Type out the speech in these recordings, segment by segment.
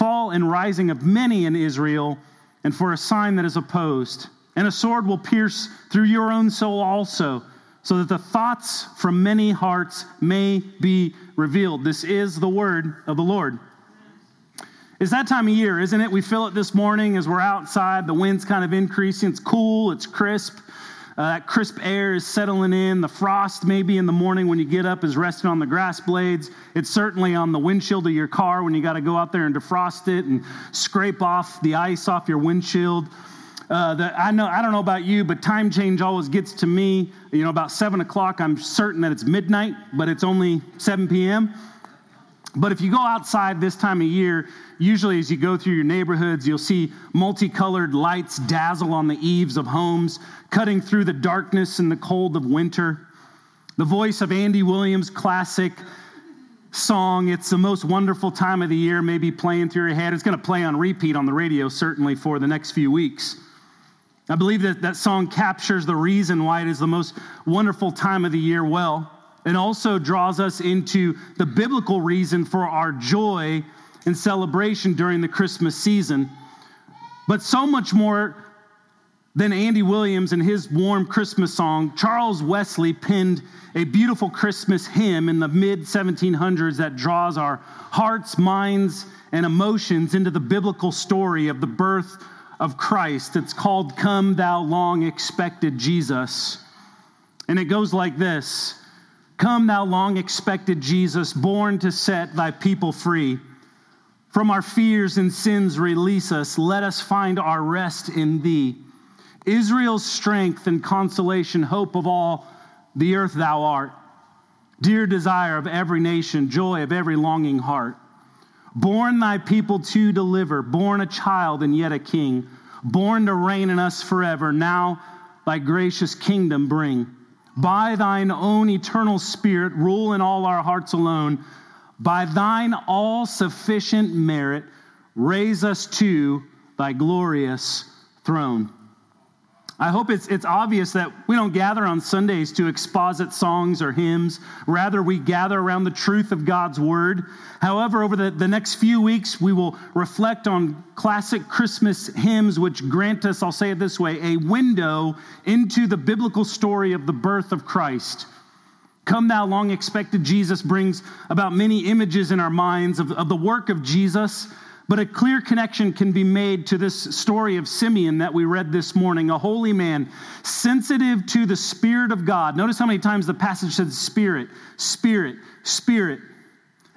fall and rising of many in Israel, and for a sign that is opposed. And a sword will pierce through your own soul also, so that the thoughts from many hearts may be revealed. This is the word of the Lord. It's that time of year, isn't it? We feel it this morning as we're outside. The wind's kind of increasing. It's cool, it's crisp. Uh, that crisp air is settling in. The frost, maybe in the morning when you get up, is resting on the grass blades. It's certainly on the windshield of your car when you got to go out there and defrost it and scrape off the ice off your windshield. Uh, the, I know I don't know about you, but time change always gets to me. You know, about seven o'clock, I'm certain that it's midnight, but it's only 7 p.m. But if you go outside this time of year, usually as you go through your neighborhoods, you'll see multicolored lights dazzle on the eaves of homes, cutting through the darkness and the cold of winter. The voice of Andy Williams' classic song, It's the Most Wonderful Time of the Year, may be playing through your head. It's going to play on repeat on the radio, certainly, for the next few weeks. I believe that that song captures the reason why it is the most wonderful time of the year well and also draws us into the biblical reason for our joy and celebration during the Christmas season. But so much more than Andy Williams and his warm Christmas song, Charles Wesley penned a beautiful Christmas hymn in the mid 1700s that draws our hearts, minds, and emotions into the biblical story of the birth of Christ. It's called Come Thou Long Expected Jesus. And it goes like this Come, thou long expected Jesus, born to set thy people free. From our fears and sins, release us. Let us find our rest in thee. Israel's strength and consolation, hope of all the earth thou art. Dear desire of every nation, joy of every longing heart. Born thy people to deliver, born a child and yet a king, born to reign in us forever. Now thy gracious kingdom bring by thine own eternal Spirit, rule in all our hearts alone. By thine all sufficient merit, raise us to thy glorious throne. I hope it's, it's obvious that we don't gather on Sundays to exposit songs or hymns. Rather, we gather around the truth of God's word. However, over the, the next few weeks, we will reflect on classic Christmas hymns, which grant us, I'll say it this way, a window into the biblical story of the birth of Christ. Come Thou Long Expected Jesus brings about many images in our minds of, of the work of Jesus but a clear connection can be made to this story of Simeon that we read this morning, a holy man, sensitive to the Spirit of God. Notice how many times the passage says Spirit, Spirit, Spirit.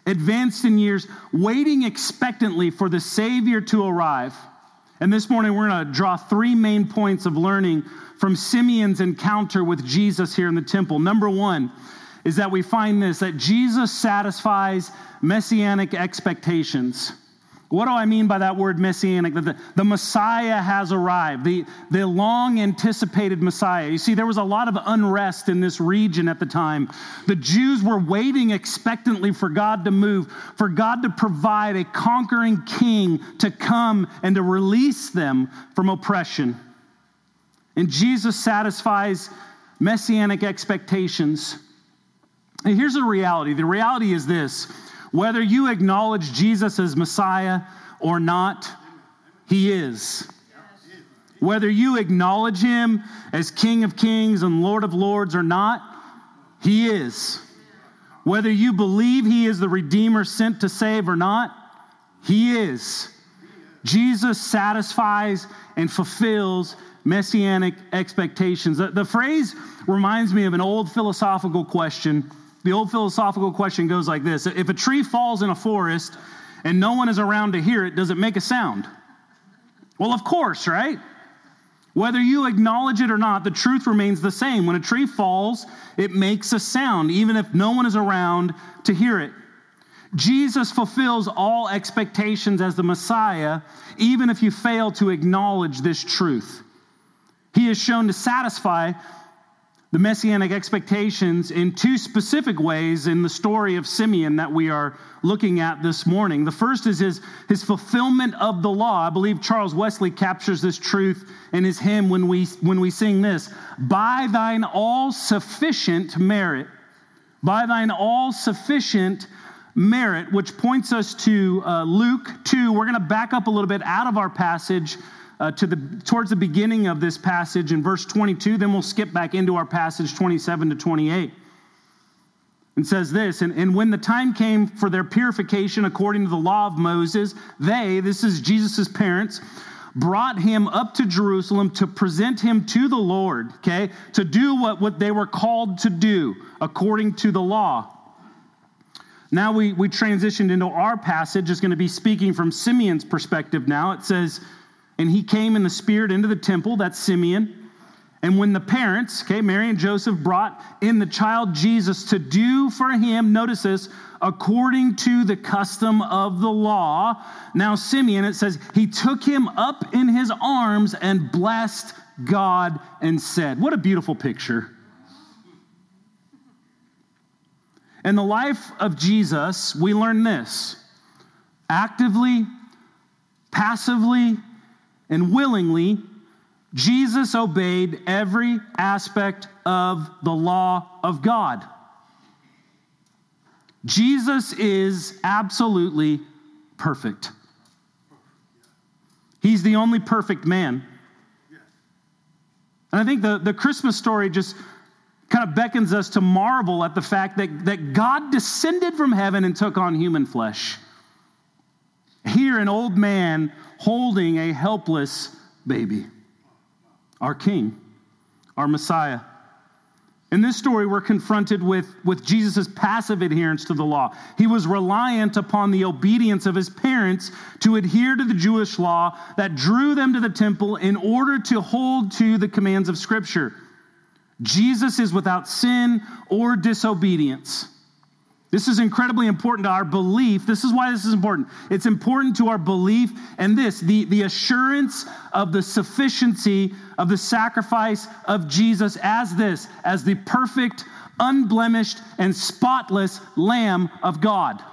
Advanced in years, waiting expectantly for the Savior to arrive. And this morning, we're going to draw three main points of learning from Simeon's encounter with Jesus here in the temple. Number one is that we find this that Jesus satisfies messianic expectations. What do I mean by that word messianic? The, the Messiah has arrived, the, the long anticipated Messiah. You see, there was a lot of unrest in this region at the time. The Jews were waiting expectantly for God to move, for God to provide a conquering king to come and to release them from oppression. And Jesus satisfies messianic expectations. And here's the reality the reality is this whether you acknowledge Jesus as Messiah or not, He is. Whether you acknowledge Him as King of Kings and Lord of Lords or not, He is. Whether you believe He is the Redeemer sent to save or not, He is. Jesus satisfies and fulfills messianic expectations. The, the phrase reminds me of an old philosophical question. The old philosophical question goes like this If a tree falls in a forest and no one is around to hear it, does it make a sound? Well, of course, right? Whether you acknowledge it or not, the truth remains the same. When a tree falls, it makes a sound, even if no one is around to hear it. Jesus fulfills all expectations as the Messiah, even if you fail to acknowledge this truth. He is shown to satisfy the messianic expectations in two specific ways in the story of Simeon that we are looking at this morning. The first is his, his fulfillment of the law. I believe Charles Wesley captures this truth in his hymn when we, when we sing this By thine all sufficient merit, by thine all sufficient merit, which points us to uh, Luke 2. We're going to back up a little bit out of our passage uh, to the towards the beginning of this passage in verse 22 then we'll skip back into our passage 27 to 28 and says this and, and when the time came for their purification according to the law of moses they this is jesus' parents brought him up to jerusalem to present him to the lord okay to do what, what they were called to do according to the law. Now we, we transitioned into our passage is going to be speaking from simeon's perspective now. It says and he came in the spirit into the temple, that's Simeon. And when the parents, okay, Mary and Joseph brought in the child Jesus to do for him, notice this, according to the custom of the law. Now, Simeon, it says, he took him up in his arms and blessed God and said, What a beautiful picture. In the life of Jesus, we learn this actively, passively, and willingly, Jesus obeyed every aspect of the law of God. Jesus is absolutely perfect. He's the only perfect man. And I think the, the Christmas story just kind of beckons us to marvel at the fact that, that God descended from heaven and took on human flesh. Here, an old man holding a helpless baby. Our King, our Messiah. In this story, we're confronted with, with Jesus' passive adherence to the law. He was reliant upon the obedience of his parents to adhere to the Jewish law that drew them to the temple in order to hold to the commands of Scripture. Jesus is without sin or disobedience. This is incredibly important to our belief. This is why this is important. It's important to our belief and this the, the assurance of the sufficiency of the sacrifice of Jesus as this, as the perfect, unblemished, and spotless Lamb of God.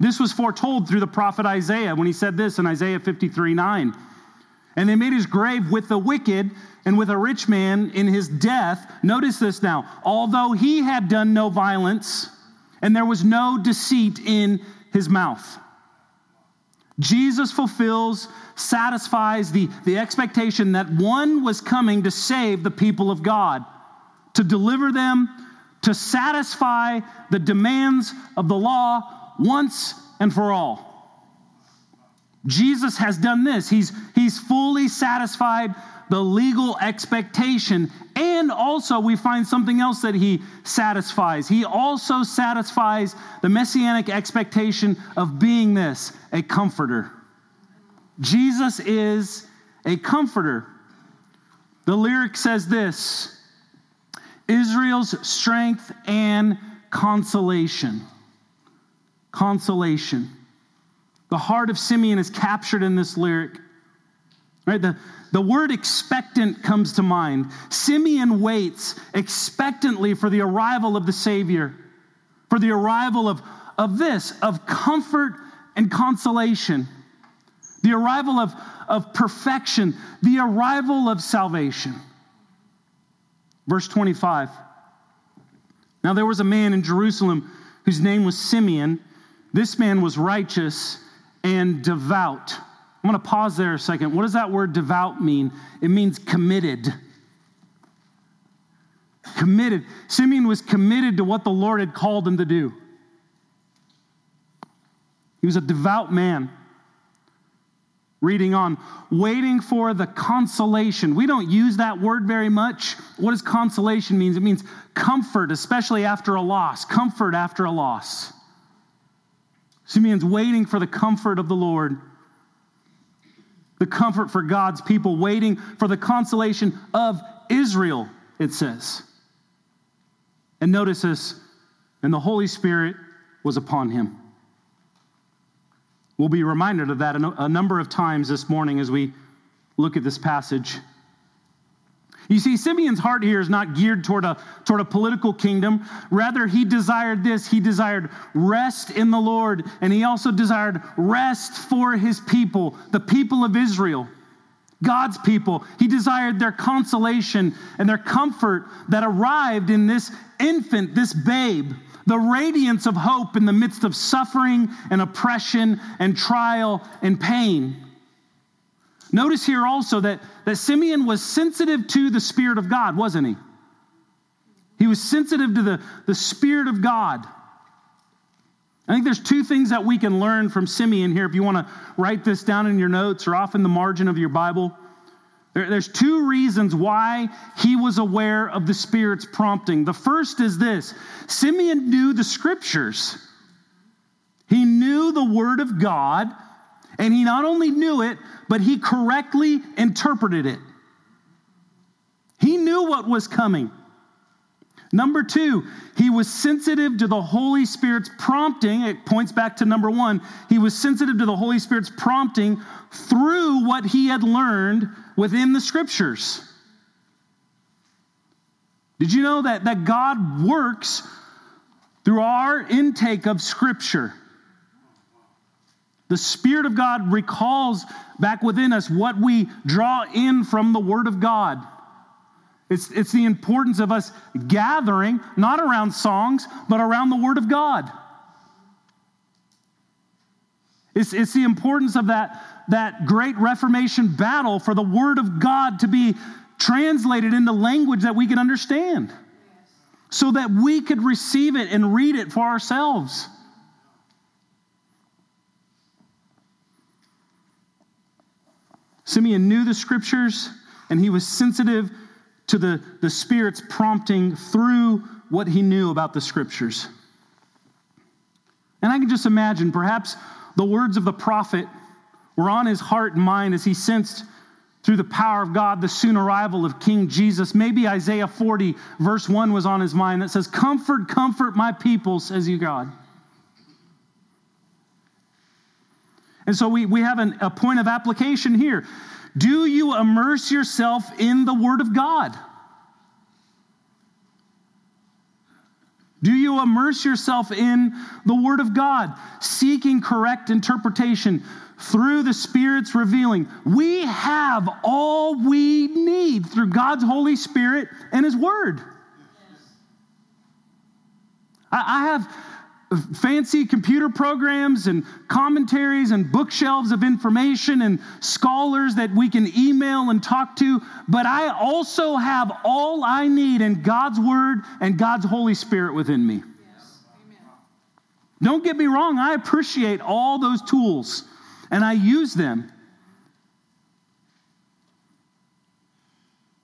This was foretold through the prophet Isaiah when he said this in Isaiah 53 9. And they made his grave with the wicked and with a rich man in his death. Notice this now. Although he had done no violence, and there was no deceit in his mouth. Jesus fulfills, satisfies the, the expectation that one was coming to save the people of God, to deliver them, to satisfy the demands of the law once and for all. Jesus has done this. He's, he's fully satisfied the legal expectation. And also, we find something else that he satisfies. He also satisfies the messianic expectation of being this a comforter. Jesus is a comforter. The lyric says this Israel's strength and consolation. Consolation. The heart of Simeon is captured in this lyric. Right? The, the word expectant comes to mind. Simeon waits expectantly for the arrival of the Savior, for the arrival of, of this, of comfort and consolation, the arrival of, of perfection, the arrival of salvation. Verse 25. Now there was a man in Jerusalem whose name was Simeon. This man was righteous and devout. I'm going to pause there a second. What does that word devout mean? It means committed. Committed. Simeon was committed to what the Lord had called him to do. He was a devout man. Reading on, waiting for the consolation. We don't use that word very much. What does consolation mean? It means comfort, especially after a loss. Comfort after a loss. Simeon's waiting for the comfort of the Lord, the comfort for God's people, waiting for the consolation of Israel, it says. And notice this, and the Holy Spirit was upon him. We'll be reminded of that a number of times this morning as we look at this passage. You see, Simeon's heart here is not geared toward a, toward a political kingdom. Rather, he desired this. He desired rest in the Lord, and he also desired rest for his people, the people of Israel, God's people. He desired their consolation and their comfort that arrived in this infant, this babe, the radiance of hope in the midst of suffering and oppression and trial and pain. Notice here also that, that Simeon was sensitive to the Spirit of God, wasn't he? He was sensitive to the, the Spirit of God. I think there's two things that we can learn from Simeon here if you want to write this down in your notes or off in the margin of your Bible. There, there's two reasons why he was aware of the Spirit's prompting. The first is this Simeon knew the Scriptures, he knew the Word of God and he not only knew it, but he correctly interpreted it. He knew what was coming. Number two, he was sensitive to the Holy Spirit's prompting. It points back to number one. He was sensitive to the Holy Spirit's prompting through what he had learned within the scriptures. Did you know that, that God works through our intake of scripture? The Spirit of God recalls back within us what we draw in from the Word of God. It's, it's the importance of us gathering, not around songs, but around the Word of God. It's, it's the importance of that, that great Reformation battle for the Word of God to be translated into language that we can understand so that we could receive it and read it for ourselves. Simeon knew the scriptures and he was sensitive to the, the Spirit's prompting through what he knew about the scriptures. And I can just imagine perhaps the words of the prophet were on his heart and mind as he sensed through the power of God the soon arrival of King Jesus. Maybe Isaiah 40, verse 1 was on his mind that says, Comfort, comfort my people, says you, God. And so we, we have an, a point of application here. Do you immerse yourself in the Word of God? Do you immerse yourself in the Word of God, seeking correct interpretation through the Spirit's revealing? We have all we need through God's Holy Spirit and His Word. I have fancy computer programs and commentaries and bookshelves of information and scholars that we can email and talk to, but I also have all I need in God's Word and God's Holy Spirit within me. Yes. Don't get me wrong, I appreciate all those tools and I use them.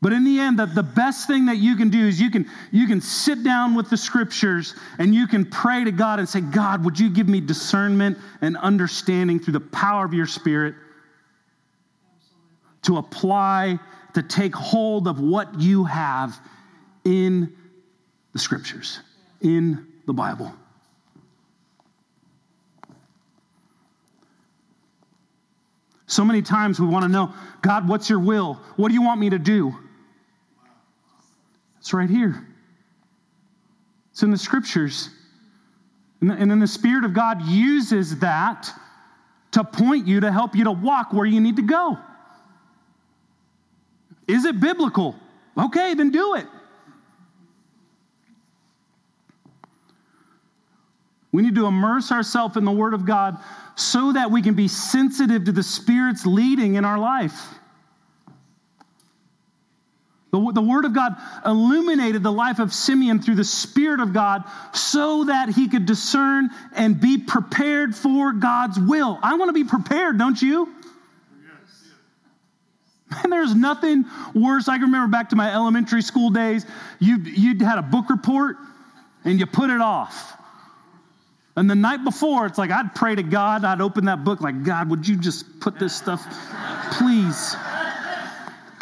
But in the end, the, the best thing that you can do is you can, you can sit down with the scriptures and you can pray to God and say, God, would you give me discernment and understanding through the power of your spirit to apply, to take hold of what you have in the scriptures, in the Bible. So many times we want to know, God, what's your will? What do you want me to do? It's right here. It's in the scriptures. And then the Spirit of God uses that to point you, to help you to walk where you need to go. Is it biblical? Okay, then do it. We need to immerse ourselves in the Word of God so that we can be sensitive to the Spirit's leading in our life. The, the Word of God illuminated the life of Simeon through the Spirit of God so that he could discern and be prepared for God's will. I want to be prepared, don't you? And there's nothing worse. I can remember back to my elementary school days, you, you'd had a book report and you put it off. And the night before, it's like I'd pray to God, I'd open that book, like, God, would you just put this stuff, please?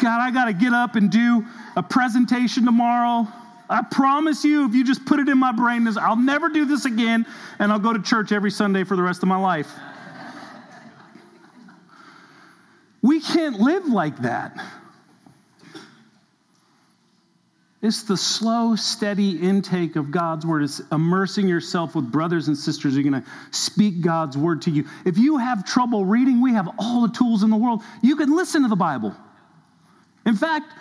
God, I got to get up and do a presentation tomorrow. I promise you, if you just put it in my brain, I'll never do this again, and I'll go to church every Sunday for the rest of my life. We can't live like that. It's the slow, steady intake of God's word. It's immersing yourself with brothers and sisters who are going to speak God's word to you. If you have trouble reading, we have all the tools in the world. You can listen to the Bible. In fact,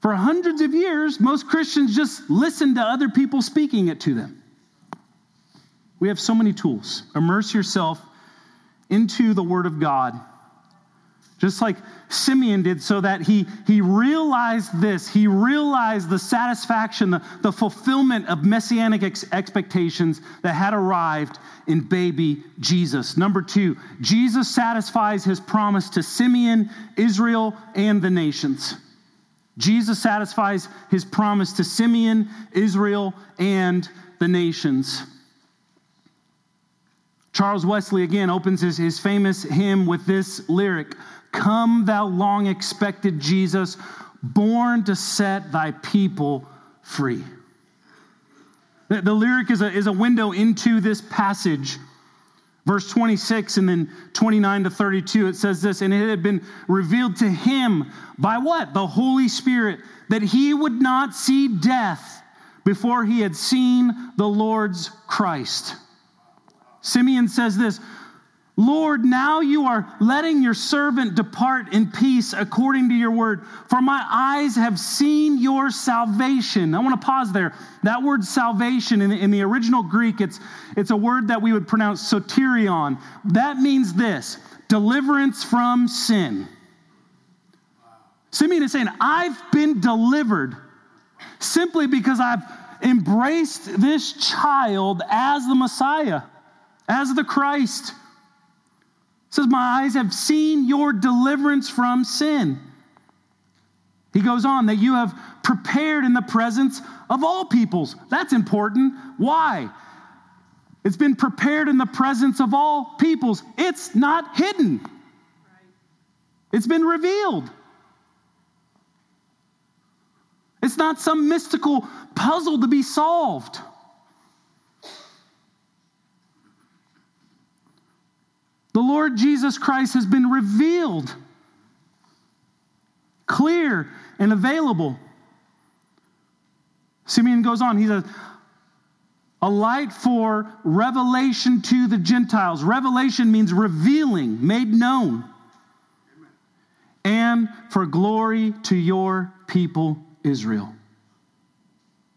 for hundreds of years, most Christians just listen to other people speaking it to them. We have so many tools. Immerse yourself into the Word of God just like Simeon did, so that he, he realized this. He realized the satisfaction, the, the fulfillment of messianic ex- expectations that had arrived in baby Jesus. Number two, Jesus satisfies his promise to Simeon, Israel, and the nations. Jesus satisfies his promise to Simeon, Israel, and the nations. Charles Wesley again opens his, his famous hymn with this lyric Come, thou long expected Jesus, born to set thy people free. The, the lyric is a, is a window into this passage. Verse 26 and then 29 to 32, it says this, and it had been revealed to him by what? The Holy Spirit, that he would not see death before he had seen the Lord's Christ. Simeon says this Lord, now you are letting your servant depart in peace according to your word. For my eyes have seen your salvation. I want to pause there. That word salvation in the, in the original Greek, it's, it's a word that we would pronounce soterion. That means this deliverance from sin. Simeon is saying, I've been delivered simply because I've embraced this child as the Messiah, as the Christ says, My eyes have seen your deliverance from sin. He goes on that you have prepared in the presence of all peoples. That's important. Why? It's been prepared in the presence of all peoples. It's not hidden, it's been revealed. It's not some mystical puzzle to be solved. Lord Jesus Christ has been revealed, clear and available. Simeon goes on, he says, a light for revelation to the Gentiles. Revelation means revealing, made known. And for glory to your people, Israel.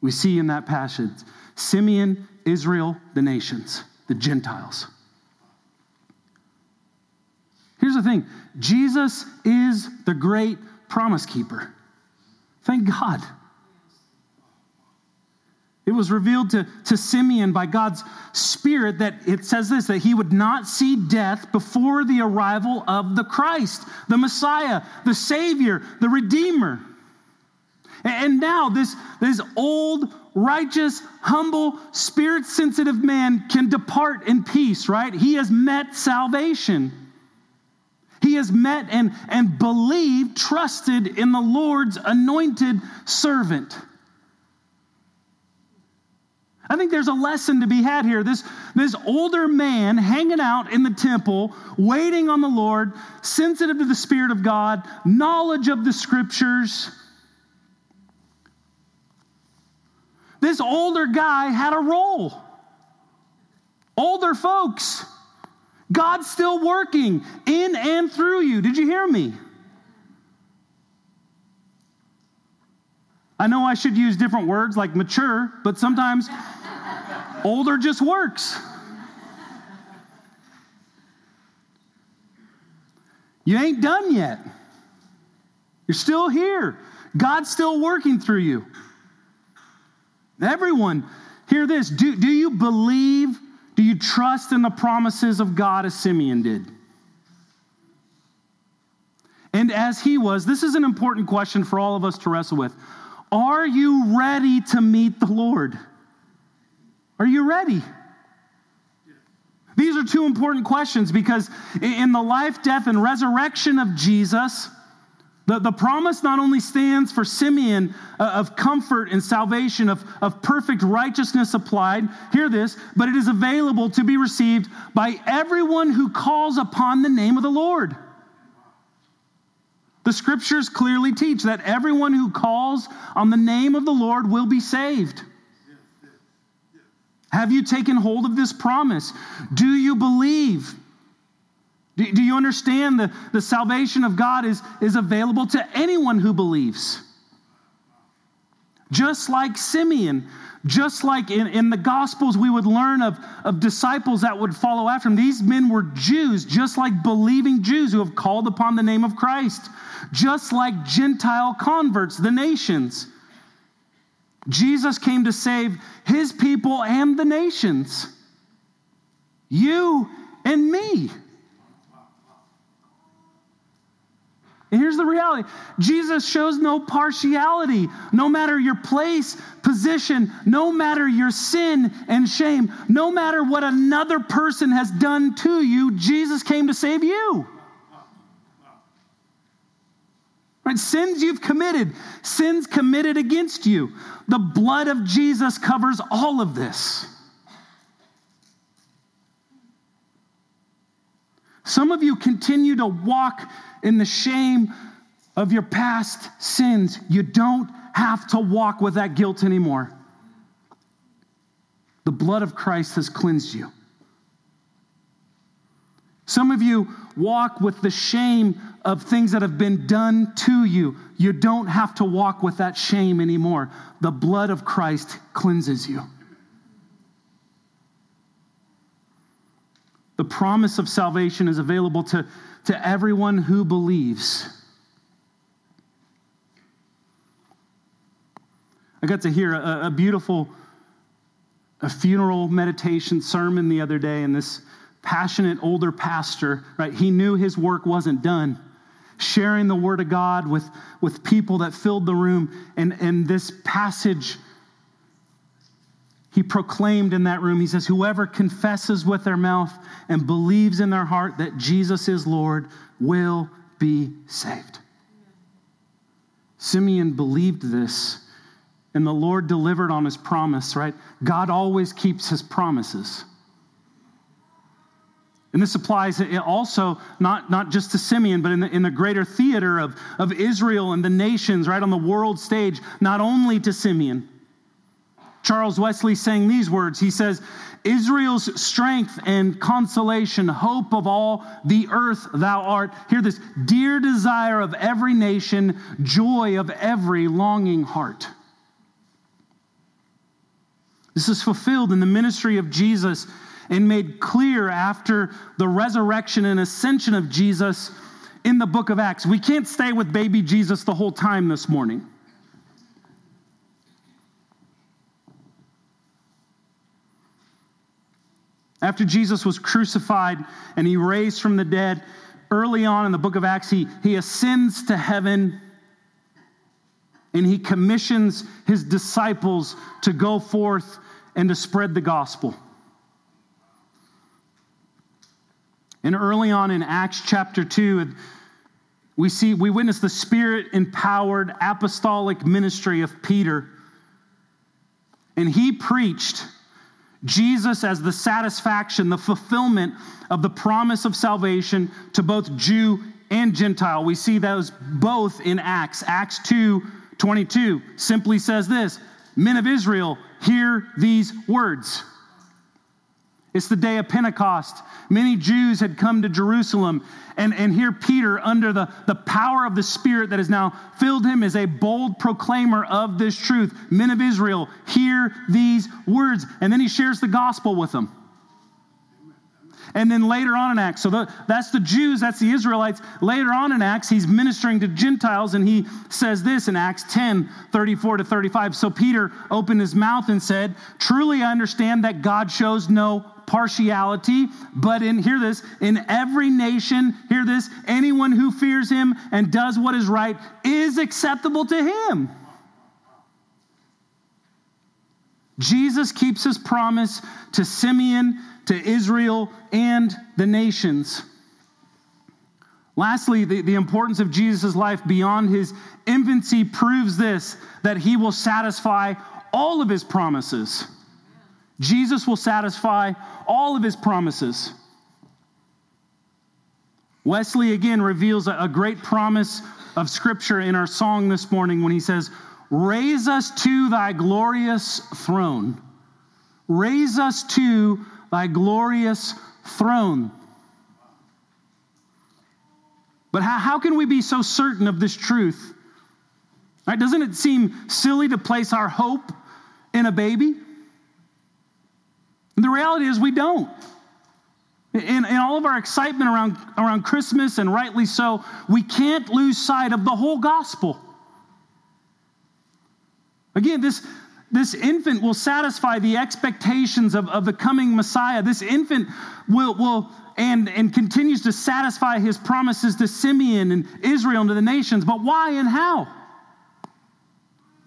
We see in that passage Simeon, Israel, the nations, the Gentiles. Here's the thing Jesus is the great promise keeper. Thank God. It was revealed to, to Simeon by God's Spirit that it says this that he would not see death before the arrival of the Christ, the Messiah, the Savior, the Redeemer. And now, this, this old, righteous, humble, spirit sensitive man can depart in peace, right? He has met salvation. Has met and, and believed, trusted in the Lord's anointed servant. I think there's a lesson to be had here. This, this older man hanging out in the temple, waiting on the Lord, sensitive to the Spirit of God, knowledge of the scriptures. This older guy had a role. Older folks God's still working in and through you. Did you hear me? I know I should use different words like mature, but sometimes older just works. You ain't done yet. You're still here. God's still working through you. Everyone, hear this. Do, do you believe do you trust in the promises of God as Simeon did? and as he was, this is an important question for all of us to wrestle with. Are you ready to meet the Lord? Are you ready? These are two important questions because in the life, death, and resurrection of Jesus, the, the promise not only stands for Simeon uh, of comfort and salvation, of, of perfect righteousness applied, hear this, but it is available to be received by everyone who calls upon the name of the Lord. The scriptures clearly teach that everyone who calls on the name of the Lord will be saved. Have you taken hold of this promise? Do you believe? Do, do you understand the, the salvation of God is, is available to anyone who believes? Just like Simeon, just like in, in the Gospels, we would learn of, of disciples that would follow after him. These men were Jews, just like believing Jews who have called upon the name of Christ, just like Gentile converts, the nations. Jesus came to save his people and the nations. You and me. Here's the reality Jesus shows no partiality, no matter your place, position, no matter your sin and shame, no matter what another person has done to you, Jesus came to save you. Right? Sins you've committed, sins committed against you. The blood of Jesus covers all of this. Some of you continue to walk in the shame of your past sins. You don't have to walk with that guilt anymore. The blood of Christ has cleansed you. Some of you walk with the shame of things that have been done to you. You don't have to walk with that shame anymore. The blood of Christ cleanses you. The promise of salvation is available to, to everyone who believes. I got to hear a, a beautiful a funeral meditation sermon the other day, and this passionate older pastor, right, he knew his work wasn't done. Sharing the word of God with, with people that filled the room. And, and this passage he proclaimed in that room, he says, Whoever confesses with their mouth and believes in their heart that Jesus is Lord will be saved. Simeon believed this, and the Lord delivered on his promise, right? God always keeps his promises. And this applies also not, not just to Simeon, but in the, in the greater theater of, of Israel and the nations, right on the world stage, not only to Simeon. Charles Wesley saying these words. He says, Israel's strength and consolation, hope of all the earth thou art. Hear this dear desire of every nation, joy of every longing heart. This is fulfilled in the ministry of Jesus and made clear after the resurrection and ascension of Jesus in the book of Acts. We can't stay with baby Jesus the whole time this morning. After Jesus was crucified and he raised from the dead, early on in the book of Acts, he, he ascends to heaven and he commissions his disciples to go forth and to spread the gospel. And early on in Acts chapter 2, we see, we witness the spirit empowered apostolic ministry of Peter. And he preached Jesus as the satisfaction, the fulfillment of the promise of salvation to both Jew and Gentile. We see those both in Acts. Acts 2 22 simply says this Men of Israel, hear these words. It's the day of Pentecost. Many Jews had come to Jerusalem. And, and here, Peter, under the, the power of the Spirit that has now filled him, is a bold proclaimer of this truth. Men of Israel, hear these words. And then he shares the gospel with them. And then later on in Acts, so the, that's the Jews, that's the Israelites. Later on in Acts, he's ministering to Gentiles, and he says this in Acts 10 34 to 35. So Peter opened his mouth and said, Truly I understand that God shows no partiality, but in, hear this, in every nation, hear this, anyone who fears him and does what is right is acceptable to him. Jesus keeps his promise to Simeon, to Israel, and the nations. Lastly, the, the importance of Jesus' life beyond his infancy proves this that he will satisfy all of his promises. Jesus will satisfy all of his promises. Wesley again reveals a, great promise of Scripture in our song this morning when he says, Raise us to thy glorious throne. Raise us to thy glorious throne. But how, how can we be so certain of this truth? Right? Doesn't it seem silly to place our hope in a baby? And the reality is, we don't. In, in all of our excitement around, around Christmas, and rightly so, we can't lose sight of the whole gospel. Again, this, this infant will satisfy the expectations of, of the coming Messiah. This infant will, will and, and continues to satisfy his promises to Simeon and Israel and to the nations. But why and how?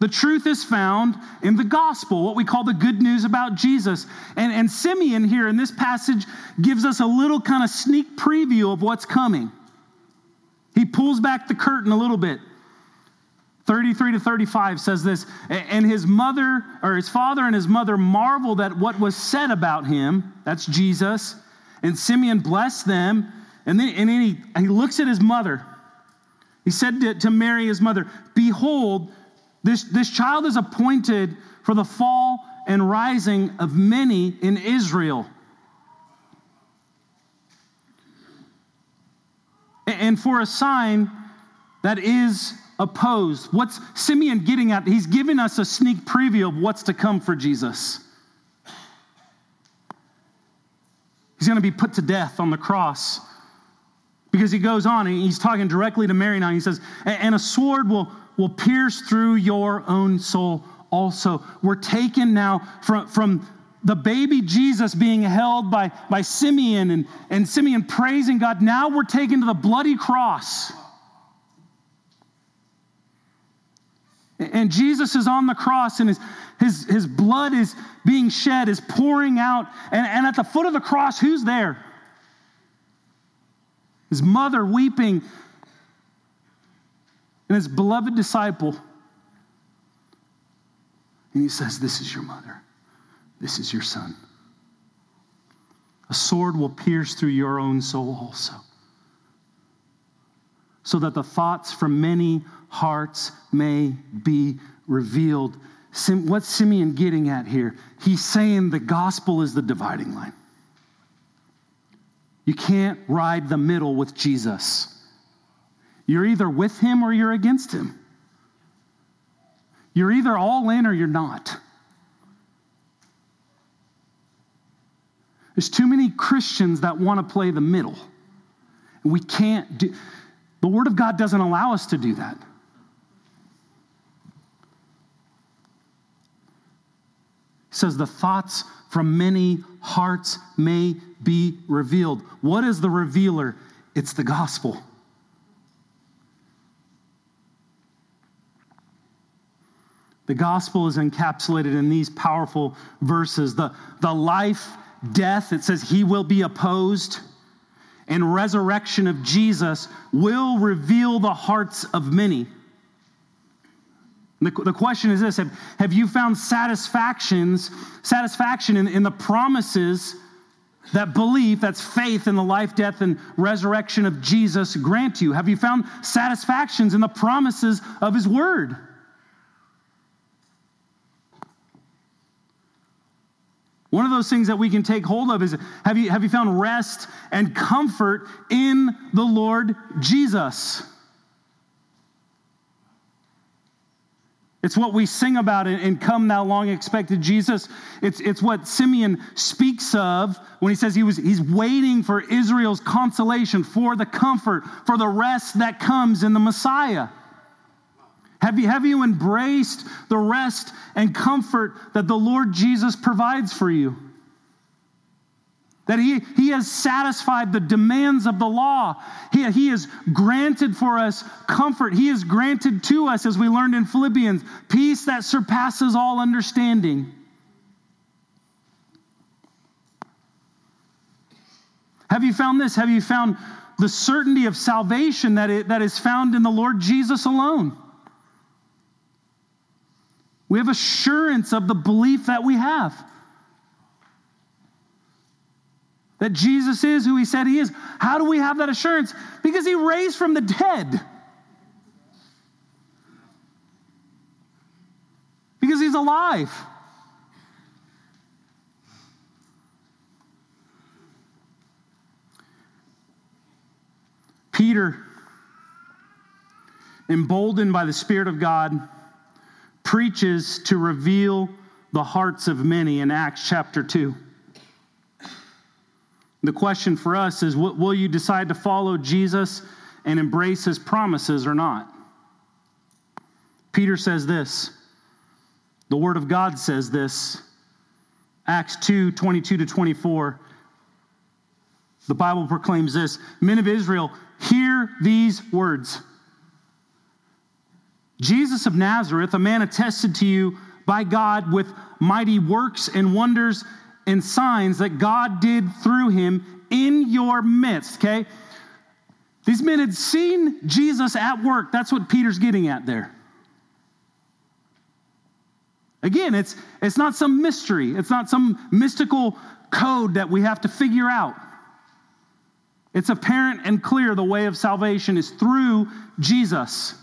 The truth is found in the gospel, what we call the good news about Jesus. And, and Simeon here in this passage gives us a little kind of sneak preview of what's coming. He pulls back the curtain a little bit. 33 to 35 says this and his mother or his father and his mother marveled at what was said about him that's jesus and simeon blessed them and then, and then he, he looks at his mother he said to, to mary his mother behold this, this child is appointed for the fall and rising of many in israel and for a sign that is opposed. What's Simeon getting at? He's giving us a sneak preview of what's to come for Jesus. He's going to be put to death on the cross. Because he goes on and he's talking directly to Mary now. He says, And a sword will, will pierce through your own soul also. We're taken now from, from the baby Jesus being held by, by Simeon and, and Simeon praising God. Now we're taken to the bloody cross. And Jesus is on the cross and his, his, his blood is being shed, is pouring out. And, and at the foot of the cross, who's there? His mother weeping, and his beloved disciple. And he says, This is your mother, this is your son. A sword will pierce through your own soul also, so that the thoughts from many hearts may be revealed. What's Simeon getting at here? He's saying the gospel is the dividing line. You can't ride the middle with Jesus. You're either with him or you're against him. You're either all in or you're not. There's too many Christians that want to play the middle. We can't do the word of God doesn't allow us to do that. says the thoughts from many hearts may be revealed. What is the revealer? It's the gospel. The gospel is encapsulated in these powerful verses. The, the life, death, it says he will be opposed, and resurrection of Jesus will reveal the hearts of many. The, the question is this have, have you found satisfactions, satisfaction in, in the promises that belief, that's faith in the life, death, and resurrection of Jesus grant you? Have you found satisfactions in the promises of His Word? One of those things that we can take hold of is have you, have you found rest and comfort in the Lord Jesus? It's what we sing about in Come Thou Long Expected Jesus. It's, it's what Simeon speaks of when he says he was, he's waiting for Israel's consolation, for the comfort, for the rest that comes in the Messiah. Have you, have you embraced the rest and comfort that the Lord Jesus provides for you? that he, he has satisfied the demands of the law. He, he has granted for us comfort. He has granted to us, as we learned in Philippians, peace that surpasses all understanding. Have you found this? Have you found the certainty of salvation that, it, that is found in the Lord Jesus alone? We have assurance of the belief that we have. That Jesus is who he said he is. How do we have that assurance? Because he raised from the dead. Because he's alive. Peter, emboldened by the Spirit of God, preaches to reveal the hearts of many in Acts chapter 2. The question for us is will you decide to follow Jesus and embrace his promises or not? Peter says this. The word of God says this. Acts 2 22 to 24. The Bible proclaims this Men of Israel, hear these words Jesus of Nazareth, a man attested to you by God with mighty works and wonders and signs that God did through him in your midst, okay? These men had seen Jesus at work. That's what Peter's getting at there. Again, it's, it's not some mystery, it's not some mystical code that we have to figure out. It's apparent and clear the way of salvation is through Jesus.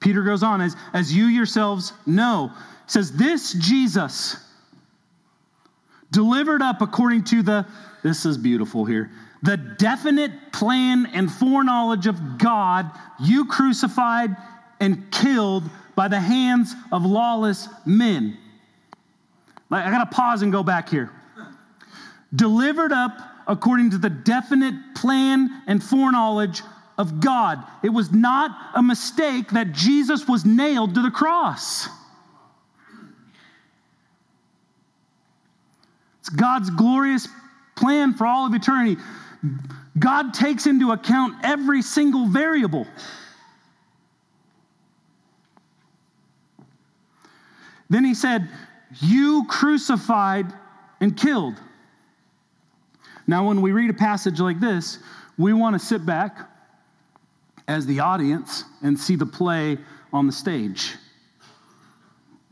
Peter goes on, as, as you yourselves know, says, This Jesus, delivered up according to the, this is beautiful here, the definite plan and foreknowledge of God, you crucified and killed by the hands of lawless men. I got to pause and go back here. Delivered up according to the definite plan and foreknowledge of God. It was not a mistake that Jesus was nailed to the cross. It's God's glorious plan for all of eternity. God takes into account every single variable. Then he said, You crucified and killed. Now, when we read a passage like this, we want to sit back as the audience and see the play on the stage.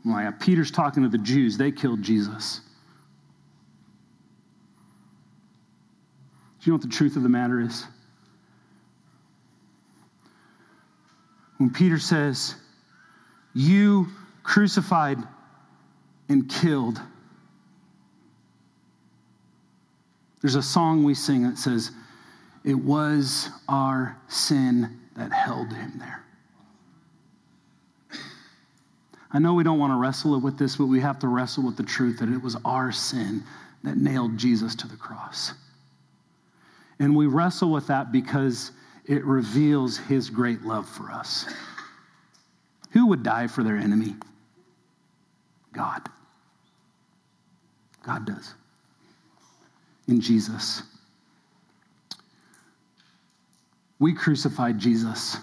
Like uh, Peter's talking to the Jews, they killed Jesus. Do you know what the truth of the matter is? When Peter says, You crucified and killed, there's a song we sing that says, It was our sin that held him there. I know we don't want to wrestle with this, but we have to wrestle with the truth that it was our sin that nailed Jesus to the cross. And we wrestle with that because it reveals his great love for us. Who would die for their enemy? God. God does. In Jesus. We crucified Jesus.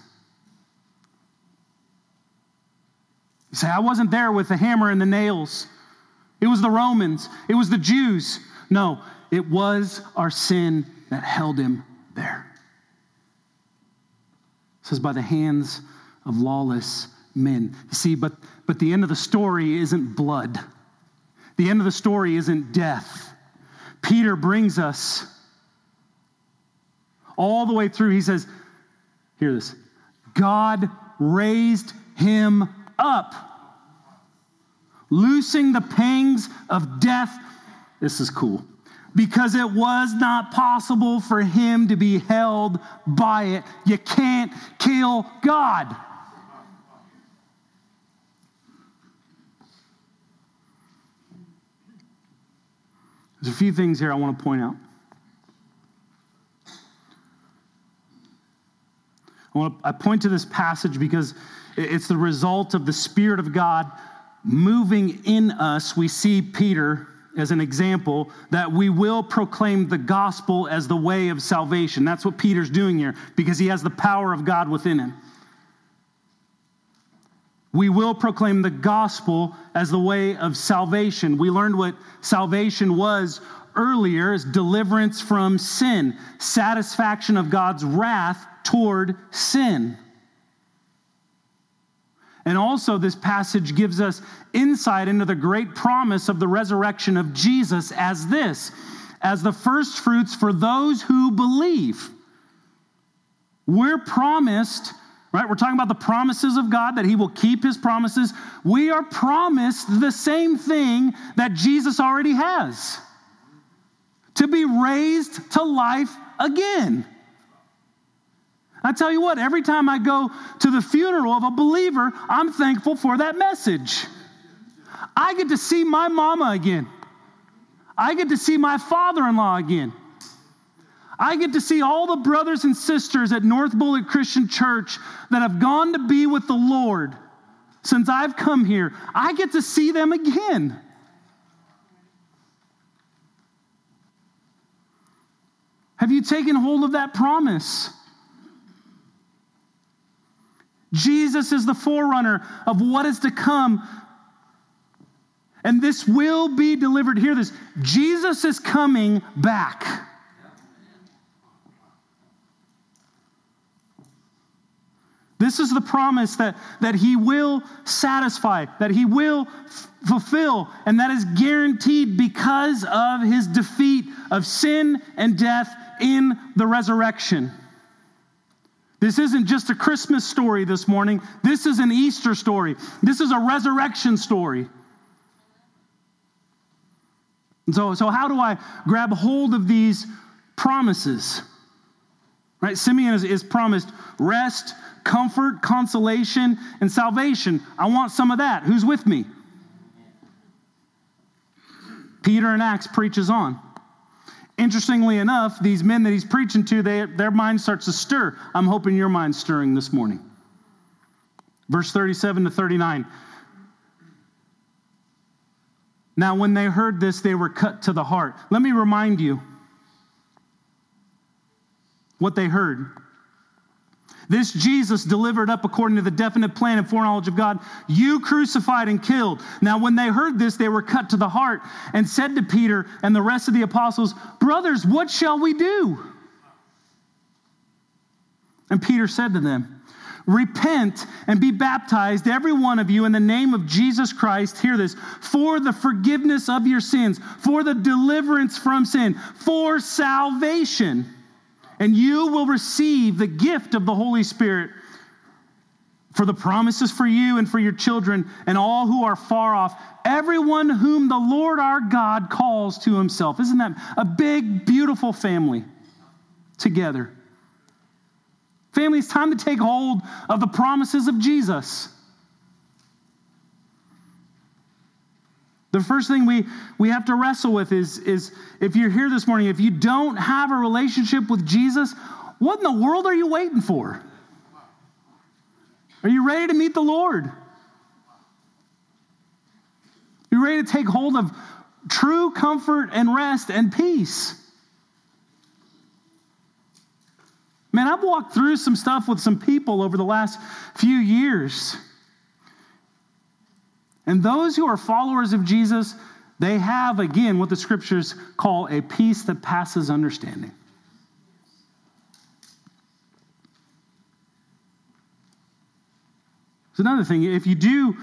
You say, I wasn't there with the hammer and the nails. It was the Romans, it was the Jews. No, it was our sin that held him there. It says, by the hands of lawless men. You see, but, but the end of the story isn't blood, the end of the story isn't death. Peter brings us all the way through. He says, Hear this God raised him up, loosing the pangs of death. This is cool because it was not possible for him to be held by it. You can't kill God. There's a few things here I want to point out. I, point to this passage because it's the result of the Spirit of God moving in us. We see Peter as an example that we will proclaim the gospel as the way of salvation. That's what Peter's doing here because he has the power of God within him. We will proclaim the gospel as the way of salvation. We learned what salvation was earlier as deliverance from sin, satisfaction of God's wrath toward sin. And also, this passage gives us insight into the great promise of the resurrection of Jesus as this as the first fruits for those who believe. We're promised, right? We're talking about the promises of God, that He will keep His promises. We are promised the same thing that Jesus already has to be raised to life again. I tell you what, every time I go to the funeral of a believer, I'm thankful for that message. I get to see my mama again. I get to see my father in law again. I get to see all the brothers and sisters at North Bullitt Christian Church that have gone to be with the Lord since I've come here. I get to see them again. Have you taken hold of that promise? Jesus is the forerunner of what is to come. And this will be delivered. Hear this Jesus is coming back. This is the promise that, that he will satisfy, that he will f- fulfill, and that is guaranteed because of his defeat of sin and death in the resurrection. This isn't just a Christmas story this morning. This is an Easter story. This is a resurrection story. And so, so how do I grab hold of these promises? Right? Simeon is, is promised rest, comfort, consolation, and salvation. I want some of that. Who's with me? Peter in Acts preaches on. Interestingly enough, these men that he's preaching to, they, their mind starts to stir. I'm hoping your mind's stirring this morning. Verse 37 to 39. Now, when they heard this, they were cut to the heart. Let me remind you what they heard. This Jesus delivered up according to the definite plan and foreknowledge of God, you crucified and killed. Now, when they heard this, they were cut to the heart and said to Peter and the rest of the apostles, Brothers, what shall we do? And Peter said to them, Repent and be baptized, every one of you, in the name of Jesus Christ. Hear this for the forgiveness of your sins, for the deliverance from sin, for salvation and you will receive the gift of the Holy Spirit. For the promises for you and for your children and all who are far off, everyone whom the Lord our God calls to himself. Isn't that a big, beautiful family together? Family, it's time to take hold of the promises of Jesus. The first thing we, we have to wrestle with is, is if you're here this morning, if you don't have a relationship with Jesus, what in the world are you waiting for? Are you ready to meet the Lord? You ready to take hold of true comfort and rest and peace? Man, I've walked through some stuff with some people over the last few years and those who are followers of Jesus, they have, again, what the scriptures call a peace that passes understanding. It's another thing. If you do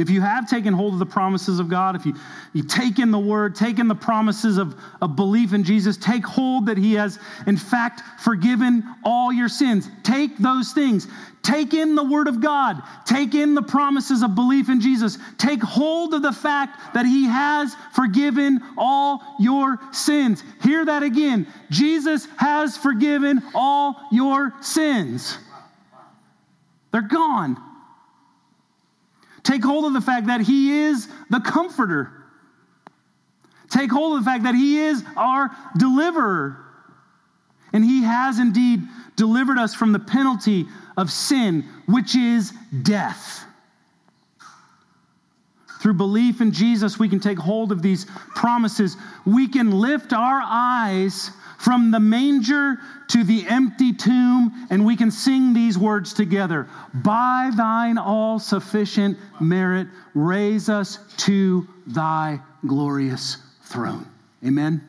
if you have taken hold of the promises of God, if you, you take in the word, take in the promises of, of belief in Jesus, take hold that He has, in fact, forgiven all your sins. Take those things. Take in the word of God. Take in the promises of belief in Jesus. Take hold of the fact that He has forgiven all your sins. Hear that again. Jesus has forgiven all your sins. They're gone. Take hold of the fact that He is the comforter. Take hold of the fact that He is our deliverer. And He has indeed delivered us from the penalty of sin, which is death. Through belief in Jesus, we can take hold of these promises. We can lift our eyes from the manger to the empty tomb, and we can sing these words together By thine all sufficient merit, raise us to thy glorious throne. Amen.